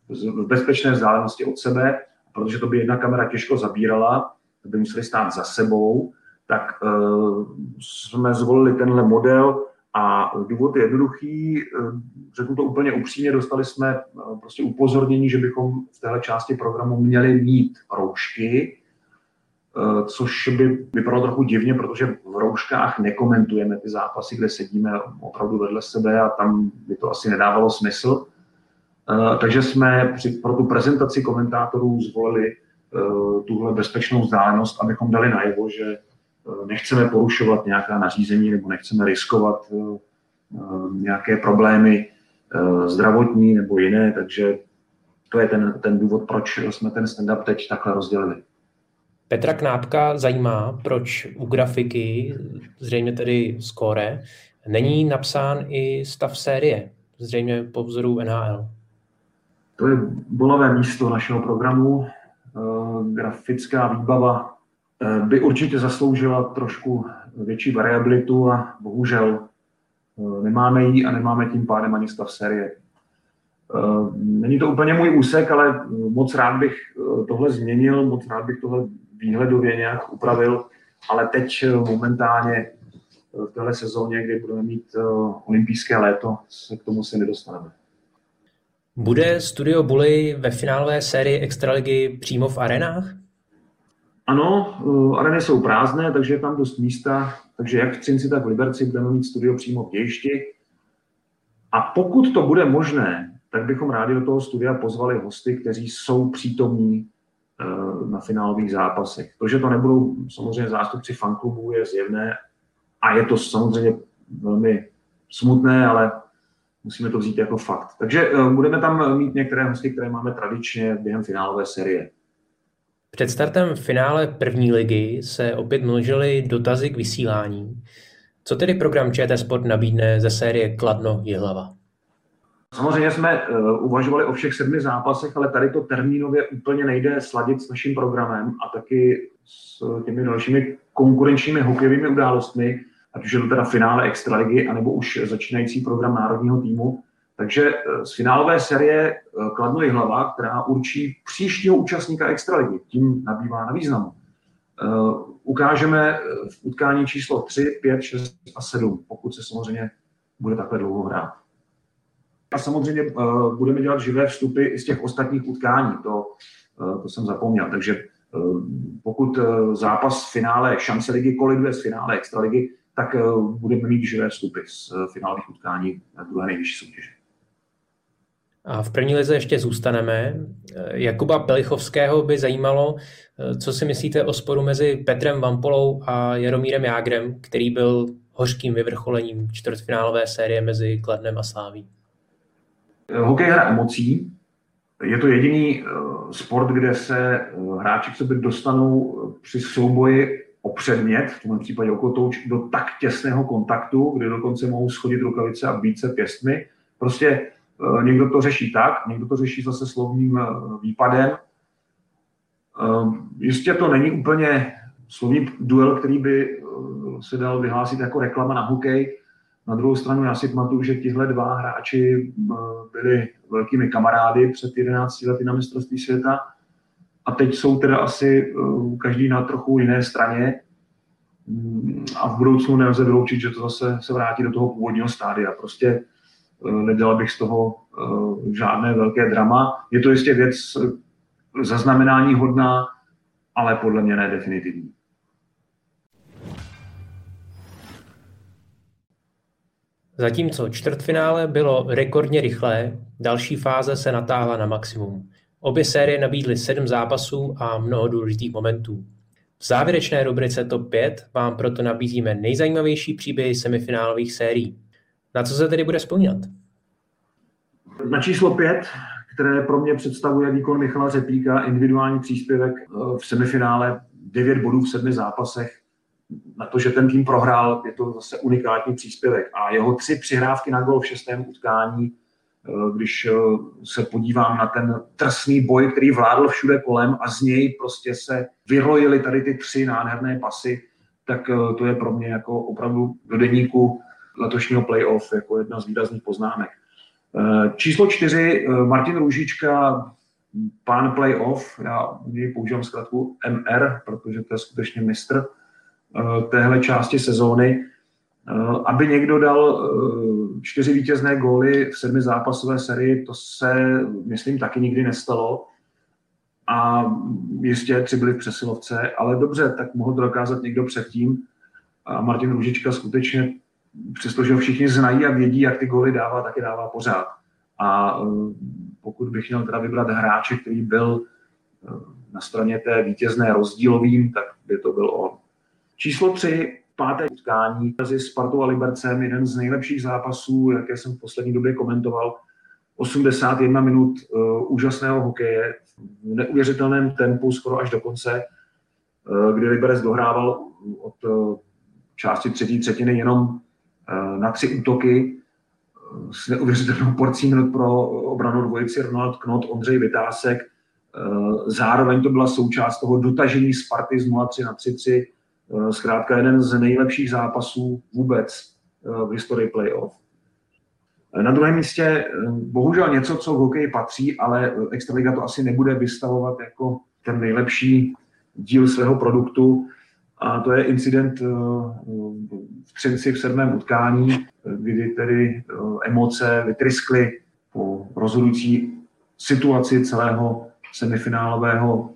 v bezpečné vzdálenosti od sebe, protože to by jedna kamera těžko zabírala, by museli stát za sebou, tak jsme zvolili tenhle model, a důvod je jednoduchý, řeknu to úplně upřímně, dostali jsme prostě upozornění, že bychom v téhle části programu měli mít roušky, Eh, což by vypadalo trochu divně, protože v rouškách nekomentujeme ty zápasy, kde sedíme opravdu vedle sebe a tam by to asi nedávalo smysl. Eh, takže jsme při, pro tu prezentaci komentátorů zvolili eh, tuhle bezpečnou vzdálenost, abychom dali najevo, že nechceme porušovat nějaká nařízení nebo nechceme riskovat nějaké problémy zdravotní nebo jiné, takže to je ten, ten důvod, proč jsme ten stand-up teď takhle rozdělili. Petra Knápka zajímá, proč u grafiky, zřejmě tedy skóre, není napsán i stav série, zřejmě po vzoru NHL. To je bolavé místo našeho programu. Eh, grafická výbava eh, by určitě zasloužila trošku větší variabilitu a bohužel eh, nemáme ji a nemáme tím pádem ani stav série. Není to úplně můj úsek, ale moc rád bych tohle změnil, moc rád bych tohle výhledově nějak upravil, ale teď eh, momentálně eh, v téhle sezóně, kdy budeme mít eh, olympijské léto, se k tomu se nedostaneme. Bude Studio Bully ve finálové sérii Extraligy přímo v arenách? Ano, areny jsou prázdné, takže je tam dost místa, takže jak v Třinci, tak v Liberci budeme mít studio přímo v dějišti. A pokud to bude možné, tak bychom rádi do toho studia pozvali hosty, kteří jsou přítomní na finálových zápasech. To, že to nebudou samozřejmě zástupci fanklubů, je zjevné a je to samozřejmě velmi smutné, ale musíme to vzít jako fakt. Takže eh, budeme tam mít některé hosty, které máme tradičně během finálové série. Před startem finále první ligy se opět množily dotazy k vysílání. Co tedy program ČT Sport nabídne ze série Kladno Jihlava? Samozřejmě jsme uh, uvažovali o všech sedmi zápasech, ale tady to termínově úplně nejde sladit s naším programem a taky s těmi dalšími konkurenčními hokejovými událostmi, ať už je to teda finále Extraligy, anebo už začínající program národního týmu. Takže uh, z finálové série uh, Kladno hlava, která určí příštího účastníka Extraligy, tím nabývá na významu. Ukážeme v utkání číslo 3, 5, 6 a 7, pokud se samozřejmě bude takhle dlouho hrát. A samozřejmě uh, budeme dělat živé vstupy i z těch ostatních utkání, to, uh, to jsem zapomněl. Takže uh, pokud uh, zápas v finále šance ligy koliduje z finále extraligy, tak uh, budeme mít živé vstupy z uh, finálových utkání na druhé nejvyšší soutěže. A v první lize ještě zůstaneme. Jakuba Pelichovského by zajímalo, co si myslíte o sporu mezi Petrem Vampolou a Jaromírem Jágrem, který byl hořkým vyvrcholením čtvrtfinálové série mezi Kladnem a Sláví. Hokej hra emocí. Je to jediný eh, sport, kde se eh, hráči k sobě dostanou eh, při souboji o předmět, v tomhle případě o kotouč, do tak těsného kontaktu, kde dokonce mohou schodit rukavice a být se pěstmi. Prostě někdo to řeší tak, někdo to řeší zase slovním výpadem. Jistě to není úplně slovní duel, který by se dal vyhlásit jako reklama na hokej, na druhou stranu já si pamatuju, že tihle dva hráči eh, byli velkými kamarády před 11 lety na mistrovství světa a teď jsou teda asi eh, každý na trochu jiné straně mm, a v budoucnu nelze vyloučit, že to zase se vrátí do toho původního stádia. Prostě eh, nedělal bych z toho žádné velké drama. Je to jistě věc zaznamenání hodná, ale podle mě ne definitivní. Zatímco čtvrtfinále bylo rekordně rychlé, další fáze se natáhla na maximum. Obě série nabídly sedm zápasů a mnoho důležitých momentů. V závěrečné rubrice TOP 5 vám proto nabízíme nejzajímavější příběhy semifinálových sérií. Na co se tedy bude vzpomínat? Na číslo 5, které pro mě představuje výkon Michala Řepíka, individuální příspěvek eh, v semifinále, 9 bodů v sedmi zápasech, na to, že ten tým prohrál, je to zase unikátní příspěvek. A jeho tři přihrávky na gol v šestém utkání, eh, když eh, se podívám na ten trsný boj, který vládl všude kolem a z něj prostě se vyrojily tady ty tři nádherné pasy, tak eh, to je pro mě jako opravdu do deníku letošního playoff jako jedna z výrazných poznámek. Číslo čtyři, Martin Růžička, pán playoff, já něj používám zkrátku MR, protože to je skutečně mistr téhle části sezóny. Aby někdo dal čtyři vítězné góly v sedmi zápasové sérii, to se, myslím, taky nikdy nestalo a jistě tři byli v přesilovce, ale dobře, tak mohl to dokázat někdo předtím. A Martin Růžička skutečně, přestože ho všichni znají a vědí, jak ty góly dává, tak je dává pořád. A pokud bych měl teda vybrat hráče, který byl na straně té vítězné rozdílovým, tak by to byl on. Číslo tři, páté utkání mezi Spartou a Libercem, jeden z nejlepších zápasů, jaké jsem v poslední době komentoval. 81 minut uh, úžasného hokeje v neuvěřitelném tempu skoro až do konce, uh, kdy Liberec dohrával od uh, části třetí třetiny jenom uh, na tři útoky s neuvěřitelnou porcí minut pro obranu dvojici Ronald Knot, Ondřej Vytásek. Zároveň to byla součást toho dotažení Sparty z 0-3 na 3-3. Uh, zkrátka jeden z nejlepších zápasů vůbec uh, v historii playoff. Na druhém místě eh, bohužel něco, co v hokeji patří, ale Extraliga to asi nebude vystavovat jako ten nejlepší díl svého produktu. A to je incident eh, v Třinci v sedmém utkání, kdy tedy eh, emoce vytryskly po rozhodující situaci celého semifinálového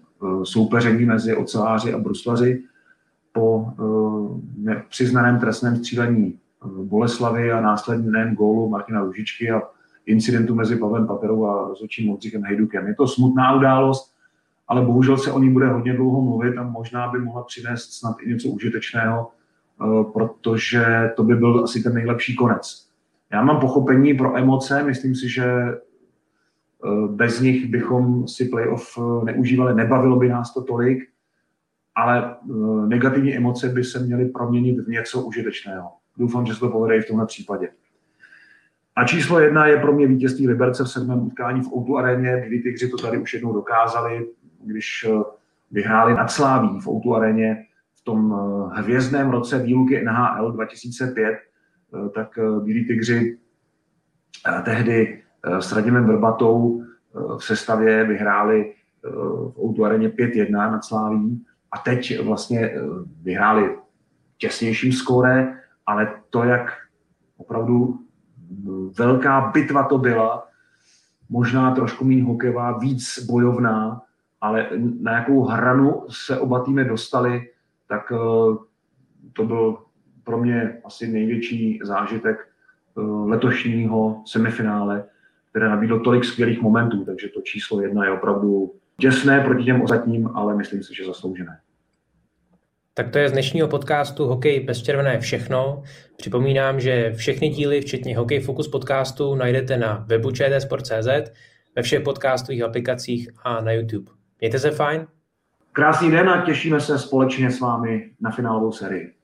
soupeření mezi oceláři a bruslaři přiznaném trestném střílení Boleslavy a následném gólu Martina Ružičky a incidentu mezi Pavlem Paterou a rozhodčím Modříkem Hejdukem. Je to smutná událost, ale bohužel se o ní bude hodně dlouho mluvit a možná by mohla přinést snad i něco užitečného, eh, protože to by byl asi ten nejlepší konec. Já mám pochopení pro emoce, myslím si, že eh, bez nich bychom si playoff eh, neužívali, nebavilo by nás to tolik, ale negativní emoce by se měly proměnit v něco užitečného. Doufám, že se to povede i v tomhle případě. A číslo jedna je pro mě vítězství Liberce v sedmém utkání v Outu aréně, kdy Tygři to tady už jednou dokázali, když eh, vyhráli nad Sláví v Outu aréně v tom eh, hvězdném roce výluky NHL 2005, eh, tak Bílí Tygři tehdy s Radimem Vrbatou v sestavě vyhráli v Outu aréně 5-1 nad Sláví a teď vlastně vyhráli těsnějším skóre ale to, jak opravdu velká bitva to byla, možná trošku méně hokejová, víc bojovná, ale na jakou hranu se oba týmy dostali, tak eh, to byl pro mě asi největší zážitek eh, letošního semifinále, které nabídlo tolik skvělých momentů, takže to číslo jedna je opravdu těsné proti těm ostatním, ale myslím si, že zasloužené. Tak to je z dnešního podcastu Hokej bez červené všechno. Připomínám, že všechny díly, včetně Hokej Focus podcastu, najdete na webu čtsport.cz, ve všech podcastových aplikacích a na YouTube. Mějte se fajn. Krásný den a těšíme se společně s vámi na finálovou sérii.